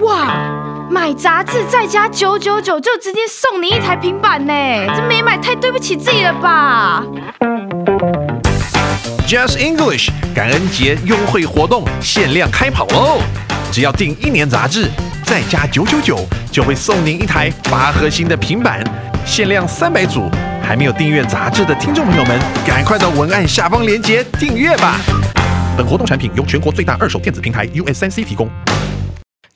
哇，买杂志再加九九九就直接送你一台平板呢，这没买太对不起自己了吧？Just English 感恩节优惠活动限量开跑喽！只要订一年杂志，再加九九九，就会送您一台八核心的平板，限量三百组。还没有订阅杂志的听众朋友们，赶快到文案下方链接订阅吧！本活动产品由全国最大二手电子平台 US3C 提供。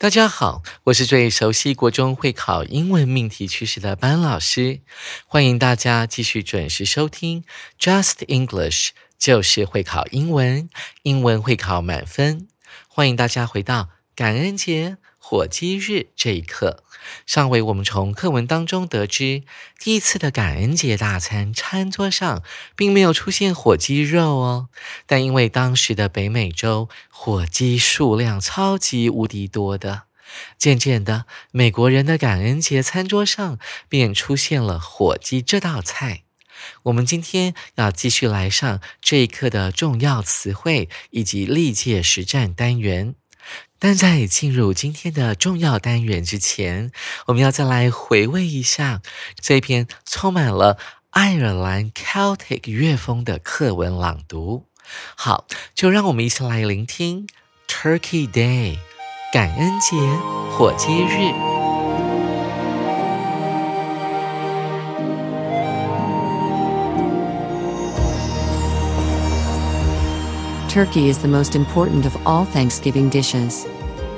大家好，我是最熟悉国中会考英文命题趋势的班老师，欢迎大家继续准时收听 Just English，就是会考英文，英文会考满分。欢迎大家回到感恩节火鸡日这一刻。上回我们从课文当中得知，第一次的感恩节大餐餐桌上并没有出现火鸡肉哦，但因为当时的北美洲火鸡数量超级无敌多的，渐渐的，美国人的感恩节餐桌上便出现了火鸡这道菜。我们今天要继续来上这一课的重要词汇以及历届实战单元。但在进入今天的重要单元之前，我们要再来回味一下这篇充满了爱尔兰 Celtic 乐风的课文朗读。好，就让我们一起来聆听 Turkey Day 感恩节火鸡日。Turkey is the most important of all Thanksgiving dishes.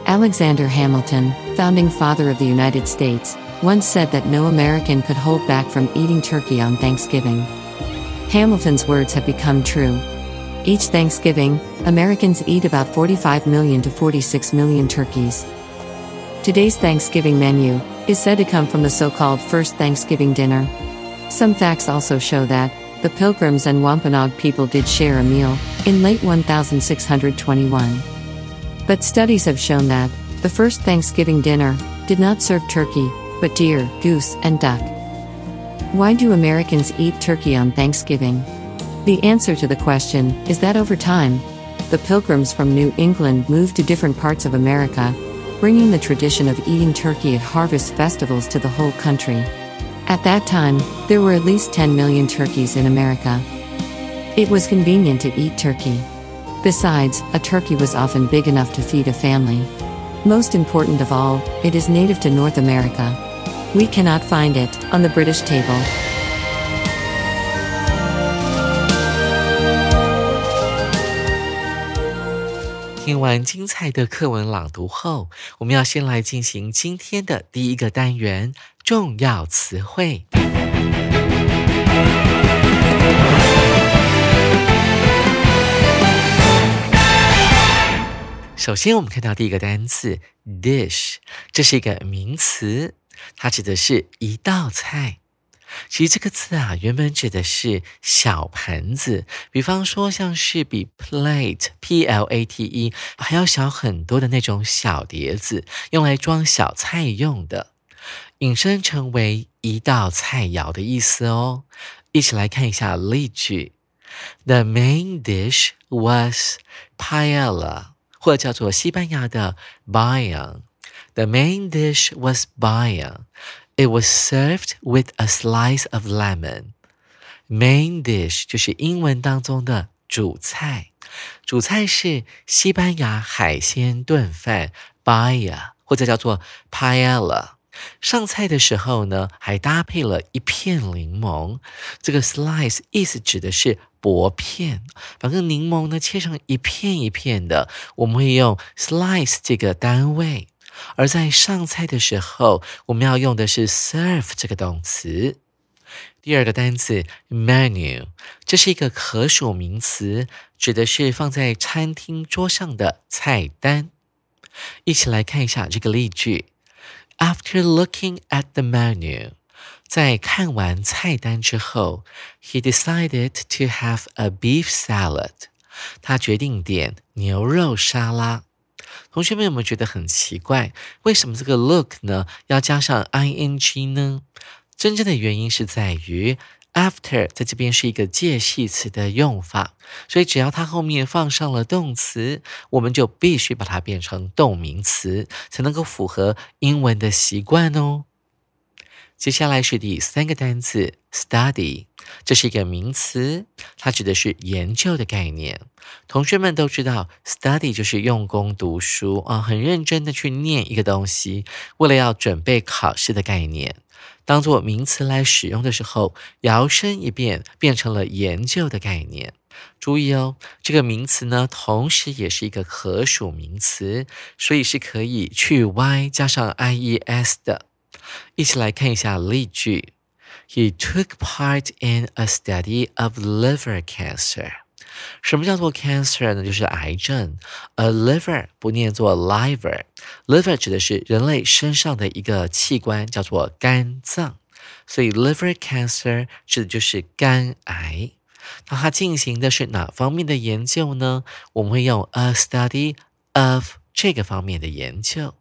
Alexander Hamilton, founding father of the United States, once said that no American could hold back from eating turkey on Thanksgiving. Hamilton's words have become true. Each Thanksgiving, Americans eat about 45 million to 46 million turkeys. Today's Thanksgiving menu is said to come from the so called first Thanksgiving dinner. Some facts also show that, the Pilgrims and Wampanoag people did share a meal, in late 1621. But studies have shown that, the first Thanksgiving dinner, did not serve turkey, but deer, goose, and duck. Why do Americans eat turkey on Thanksgiving? The answer to the question is that over time, the pilgrims from New England moved to different parts of America, bringing the tradition of eating turkey at harvest festivals to the whole country. At that time, there were at least 10 million turkeys in America. It was convenient to eat turkey. Besides, a turkey was often big enough to feed a family. Most important of all, it is native to North America. We cannot find it on the British table. 听完精彩的课文朗读后，我们要先来进行今天的第一个单元—— 重要词汇。首先，我们看到第一个单词 “dish”，这是一个名词，它指的是一道菜。其实这个字啊，原本指的是小盘子，比方说像是比 plate（p l a t e） 还要小很多的那种小碟子，用来装小菜用的，引申成为一道菜肴的意思哦。一起来看一下例句：The main dish was paella，或者叫做西班牙的 b a y a The main dish was b a y a It was served with a slice of lemon. Main dish 就是英文当中的主菜，主菜是西班牙海鲜炖饭 b a y a 或者叫做 paella。上菜的时候呢，还搭配了一片柠檬。这个 slice 意思指的是薄片，把个柠檬呢切成一片一片的，我们会用 slice 这个单位。而在上菜的时候，我们要用的是 serve 这个动词。第二个单词 menu，这是一个可数名词，指的是放在餐厅桌上的菜单。一起来看一下这个例句：After looking at the menu，在看完菜单之后，he decided to have a beef salad。他决定点牛肉沙拉。同学们有没有觉得很奇怪？为什么这个 look 呢要加上 ing 呢？真正的原因是在于 after 在这边是一个介系词的用法，所以只要它后面放上了动词，我们就必须把它变成动名词，才能够符合英文的习惯哦。接下来是第三个单词 study，这是一个名词，它指的是研究的概念。同学们都知道，study 就是用功读书啊，很认真的去念一个东西，为了要准备考试的概念。当做名词来使用的时候，摇身一变变成了研究的概念。注意哦，这个名词呢，同时也是一个可数名词，所以是可以去 y 加上 i e s 的。一起来看一下例句：He took part in a study of liver cancer。什么叫做 cancer 呢？就是癌症。A liver 不念作 liver，liver 指的是人类身上的一个器官，叫做肝脏。所以 liver cancer 指的就是肝癌。那它进行的是哪方面的研究呢？我们会用 a study of 这个方面的研究。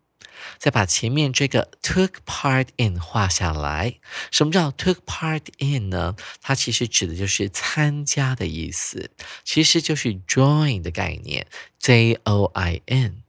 再把前面这个 took part in 画下来。什么叫 took part in 呢？它其实指的就是参加的意思，其实就是 join 的概念，J O I N。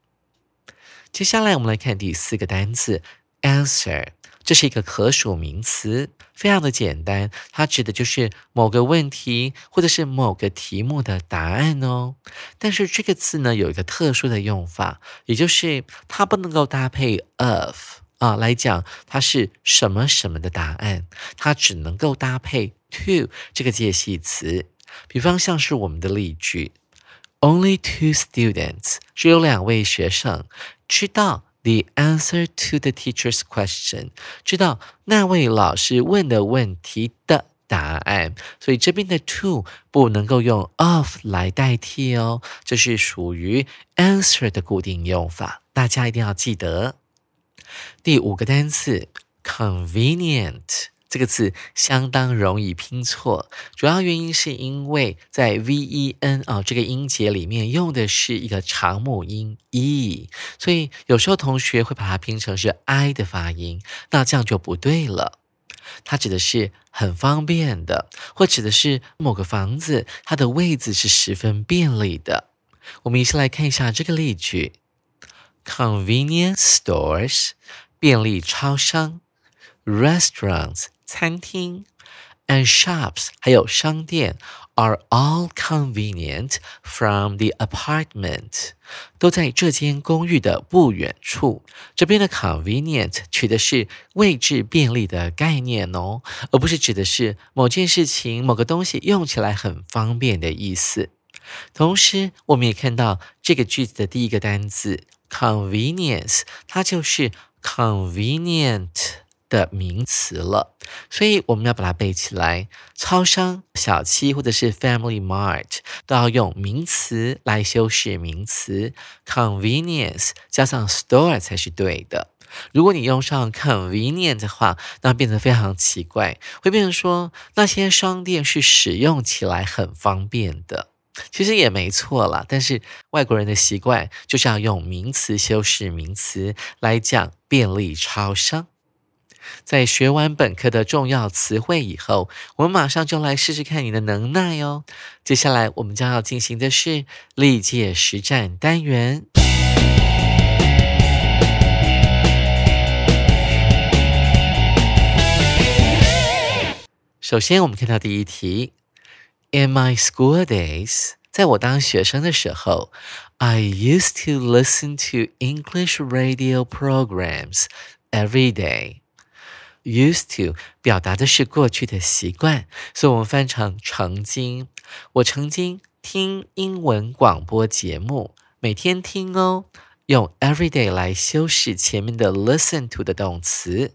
接下来我们来看第四个单词 answer。这是一个可数名词，非常的简单，它指的就是某个问题或者是某个题目的答案哦。但是这个字呢有一个特殊的用法，也就是它不能够搭配 of 啊来讲它是什么什么的答案，它只能够搭配 to 这个介系词。比方像是我们的例句：Only two students，只有两位学生知道。The answer to the teacher's question，知道那位老师问的问题的答案，所以这边的 to 不能够用 of 来代替哦，这是属于 answer 的固定用法，大家一定要记得。第五个单词 convenient。这个字相当容易拼错，主要原因是因为在 v e n 啊这个音节里面用的是一个长母音 e，所以有时候同学会把它拼成是 i 的发音，那这样就不对了。它指的是很方便的，或指的是某个房子它的位置是十分便利的。我们一起来看一下这个例句：convenience stores 便利超商，restaurants。餐厅，and shops 还有商店 are all convenient from the apartment，都在这间公寓的不远处。这边的 convenient 取的是位置便利的概念哦，而不是指的是某件事情、某个东西用起来很方便的意思。同时，我们也看到这个句子的第一个单词 convenience，它就是 convenient。的名词了，所以我们要把它背起来。超商、小七或者是 Family Mart 都要用名词来修饰名词，convenience 加上 store 才是对的。如果你用上 convenient 的话，那变得非常奇怪，会变成说那些商店是使用起来很方便的。其实也没错啦，但是外国人的习惯就是要用名词修饰名词来讲便利超商。在学完本课的重要词汇以后，我们马上就来试试看你的能耐哦。接下来我们将要进行的是历届实战单元。首先，我们看到第一题：In my school days，在我当学生的时候，I used to listen to English radio programs every day。Used to 表达的是过去的习惯，所以我们翻成曾经。我曾经听英文广播节目，每天听哦。用 every day 来修饰前面的 listen to 的动词，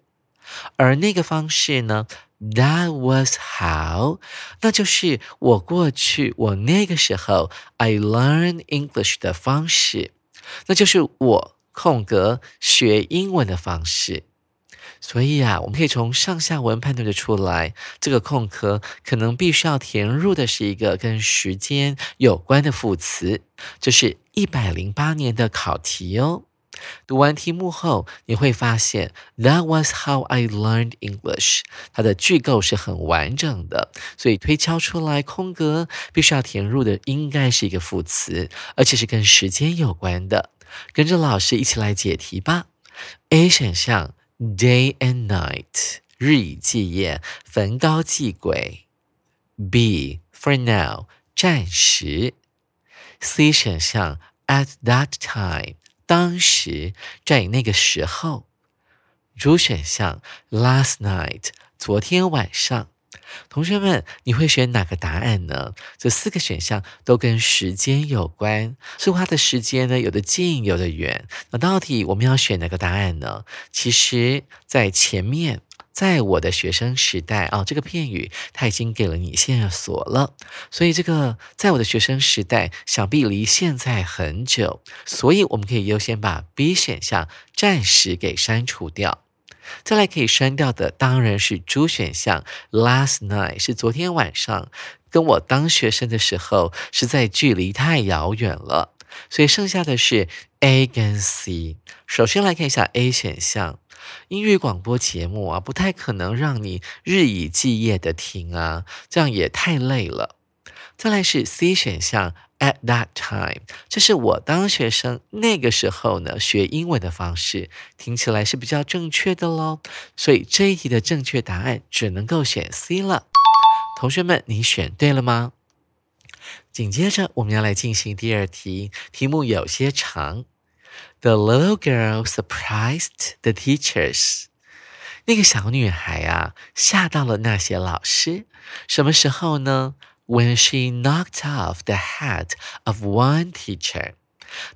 而那个方式呢？That was how，那就是我过去我那个时候 I learn English 的方式，那就是我空格学英文的方式。所以啊，我们可以从上下文判断的出来，这个空格可能必须要填入的是一个跟时间有关的副词。这是一百零八年的考题哦。读完题目后，你会发现 That was how I learned English。它的句构是很完整的，所以推敲出来空格必须要填入的应该是一个副词，而且是跟时间有关的。跟着老师一起来解题吧。A 选项 Day and night，日以继夜，焚高祭鬼。B for now，暂时。C 选项 At that time。当时在那个时候，主选项 last night 昨天晚上，同学们，你会选哪个答案呢？这四个选项都跟时间有关，说话的时间呢，有的近，有的远。那到底我们要选哪个答案呢？其实，在前面。在我的学生时代啊，这个片语它已经给了你线索了，所以这个在我的学生时代，想必离现在很久，所以我们可以优先把 B 选项暂时给删除掉。再来可以删掉的当然是 D 选项，Last night 是昨天晚上，跟我当学生的时候实在距离太遥远了，所以剩下的是 A 跟 C。首先来看一下 A 选项。音乐广播节目啊，不太可能让你日以继夜的听啊，这样也太累了。再来是 C 选项，at that time，这是我当学生那个时候呢学英文的方式，听起来是比较正确的喽。所以这一题的正确答案只能够选 C 了。同学们，你选对了吗？紧接着我们要来进行第二题，题目有些长。The little girl surprised the teachers。那个小女孩啊，吓到了那些老师。什么时候呢？When she knocked off the hat of one teacher。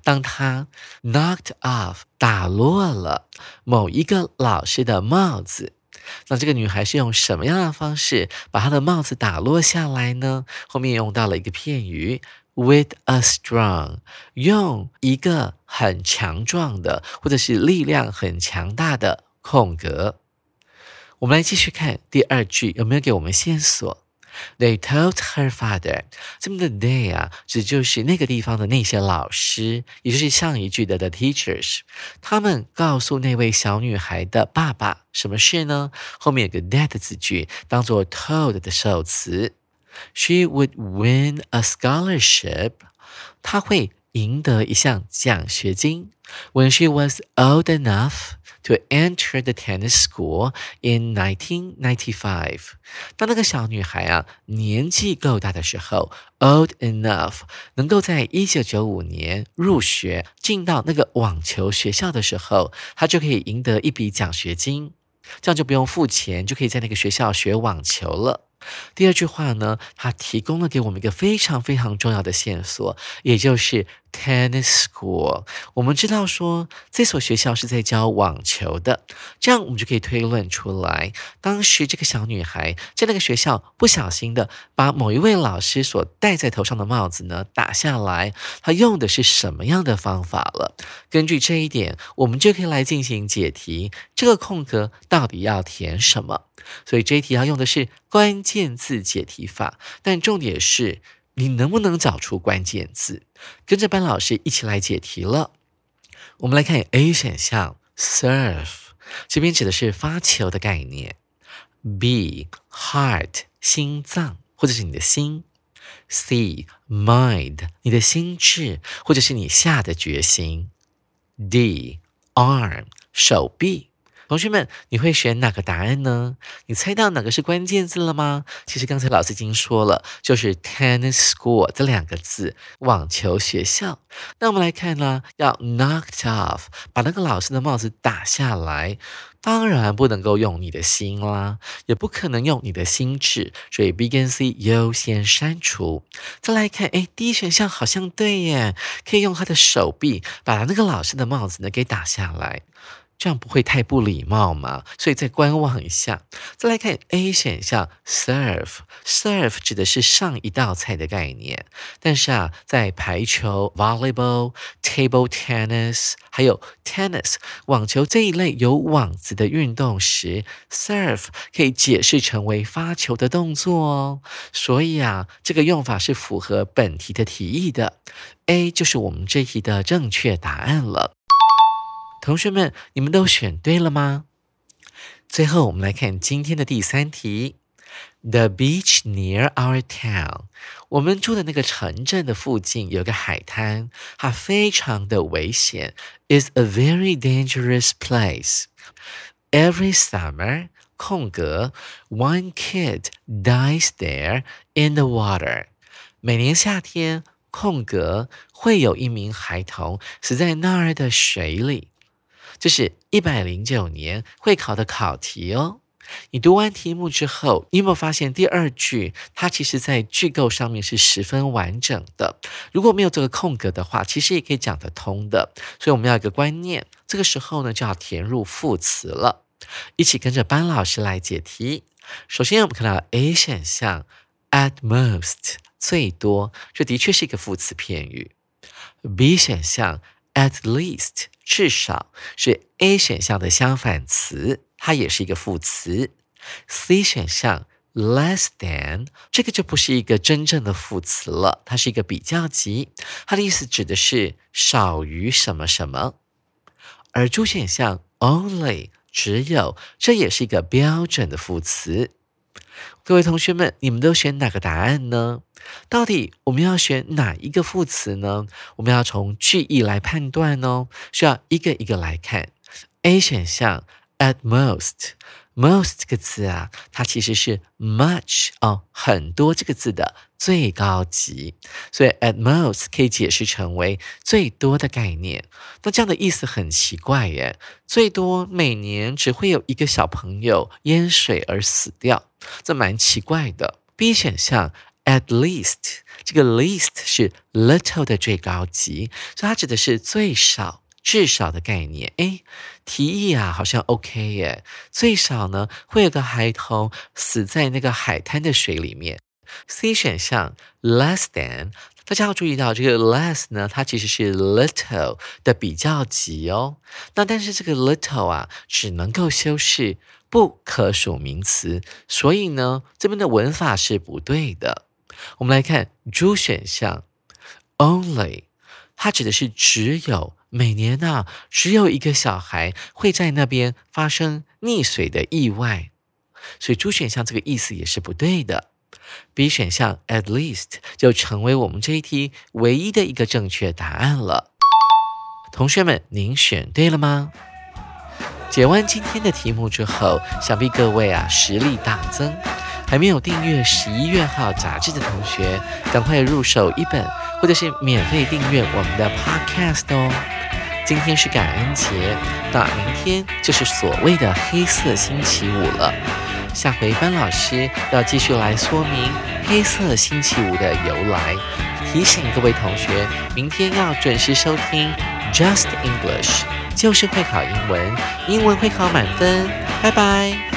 当她 knocked off 打落了某一个老师的帽子。那这个女孩是用什么样的方式把她的帽子打落下来呢？后面用到了一个片语。With a strong，用一个很强壮的，或者是力量很强大的空格。我们来继续看第二句，有没有给我们线索？They told her father，这边的 they 啊，指就是那个地方的那些老师，也就是上一句的 the teachers。他们告诉那位小女孩的爸爸什么事呢？后面有个 that 字句，当做 told 的受词。She would win a scholarship. 她会赢得一项奖学金。When she was old enough to enter the tennis school in 1995，当那个小女孩啊年纪够大的时候，old enough 能够在一九九五年入学进到那个网球学校的时候，她就可以赢得一笔奖学金，这样就不用付钱，就可以在那个学校学网球了。第二句话呢，它提供了给我们一个非常非常重要的线索，也就是 tennis school。我们知道说这所学校是在教网球的，这样我们就可以推论出来，当时这个小女孩在那个学校不小心的把某一位老师所戴在头上的帽子呢打下来，她用的是什么样的方法了？根据这一点，我们就可以来进行解题。这个空格到底要填什么？所以这一题要用的是关键字解题法，但重点是你能不能找出关键字。跟着班老师一起来解题了。我们来看 A 选项，serve，这边指的是发球的概念。B heart，心脏或者是你的心。C mind，你的心智或者是你下的决心。D arm，手臂。同学们，你会选哪个答案呢？你猜到哪个是关键字了吗？其实刚才老师已经说了，就是 tennis school 这两个字，网球学校。那我们来看呢，要 knocked off，把那个老师的帽子打下来，当然不能够用你的心啦，也不可能用你的心智，所以 B 跟 C 优先删除。再来看，哎，D 选项好像对耶，可以用他的手臂把那个老师的帽子呢给打下来。这样不会太不礼貌吗？所以再观望一下，再来看 A 选项，serve，serve 指的是上一道菜的概念。但是啊，在排球、volleyball、table tennis，还有 tennis 网球这一类有网子的运动时，serve 可以解释成为发球的动作哦。所以啊，这个用法是符合本题的题意的。A 就是我们这题的正确答案了。同学们，你们都选对了吗？最后，我们来看今天的第三题。The beach near our town，我们住的那个城镇的附近有个海滩，它非常的危险，is a very dangerous place. Every summer，空格，one kid dies there in the water。每年夏天，空格会有一名孩童死在那儿的水里。这是一百零九年会考的考题哦。你读完题目之后，你有没有发现第二句它其实在句构上面是十分完整的？如果没有这个空格的话，其实也可以讲得通的。所以我们要一个观念，这个时候呢就要填入副词了。一起跟着班老师来解题。首先我们看到 A 选项，at most 最多，这的确是一个副词片语。B 选项，at least 至少是 A 选项的相反词。它也是一个副词。C 选项 less than 这个就不是一个真正的副词了，它是一个比较级，它的意思指的是少于什么什么。而 D 选项 only 只有，这也是一个标准的副词。各位同学们，你们都选哪个答案呢？到底我们要选哪一个副词呢？我们要从句意来判断哦，需要一个一个来看。A 选项。At most，most 这个字啊，它其实是 much 哦，很多这个字的最高级，所以 at most 可以解释成为最多的概念。那这样的意思很奇怪耶，最多每年只会有一个小朋友淹水而死掉，这蛮奇怪的。B 选项 at least，这个 least 是 little 的最高级，所以它指的是最少。至少的概念，哎，提议啊，好像 OK 耶。最少呢，会有个孩童死在那个海滩的水里面。C 选项 less than，大家要注意到这个 less 呢，它其实是 little 的比较级哦。那但是这个 little 啊，只能够修饰不可数名词，所以呢，这边的文法是不对的。我们来看 D 选项 only，它指的是只有。每年呢，只有一个小孩会在那边发生溺水的意外，所以 D 选项这个意思也是不对的。B 选项 at least 就成为我们这一题唯一的一个正确答案了。同学们，您选对了吗？解完今天的题目之后，想必各位啊实力大增。还没有订阅十一月号杂志的同学，赶快入手一本，或者是免费订阅我们的 Podcast 哦。今天是感恩节，那明天就是所谓的黑色星期五了。下回班老师要继续来说明黑色星期五的由来，提醒各位同学，明天要准时收听 Just English，就是会考英文，英文会考满分。拜拜。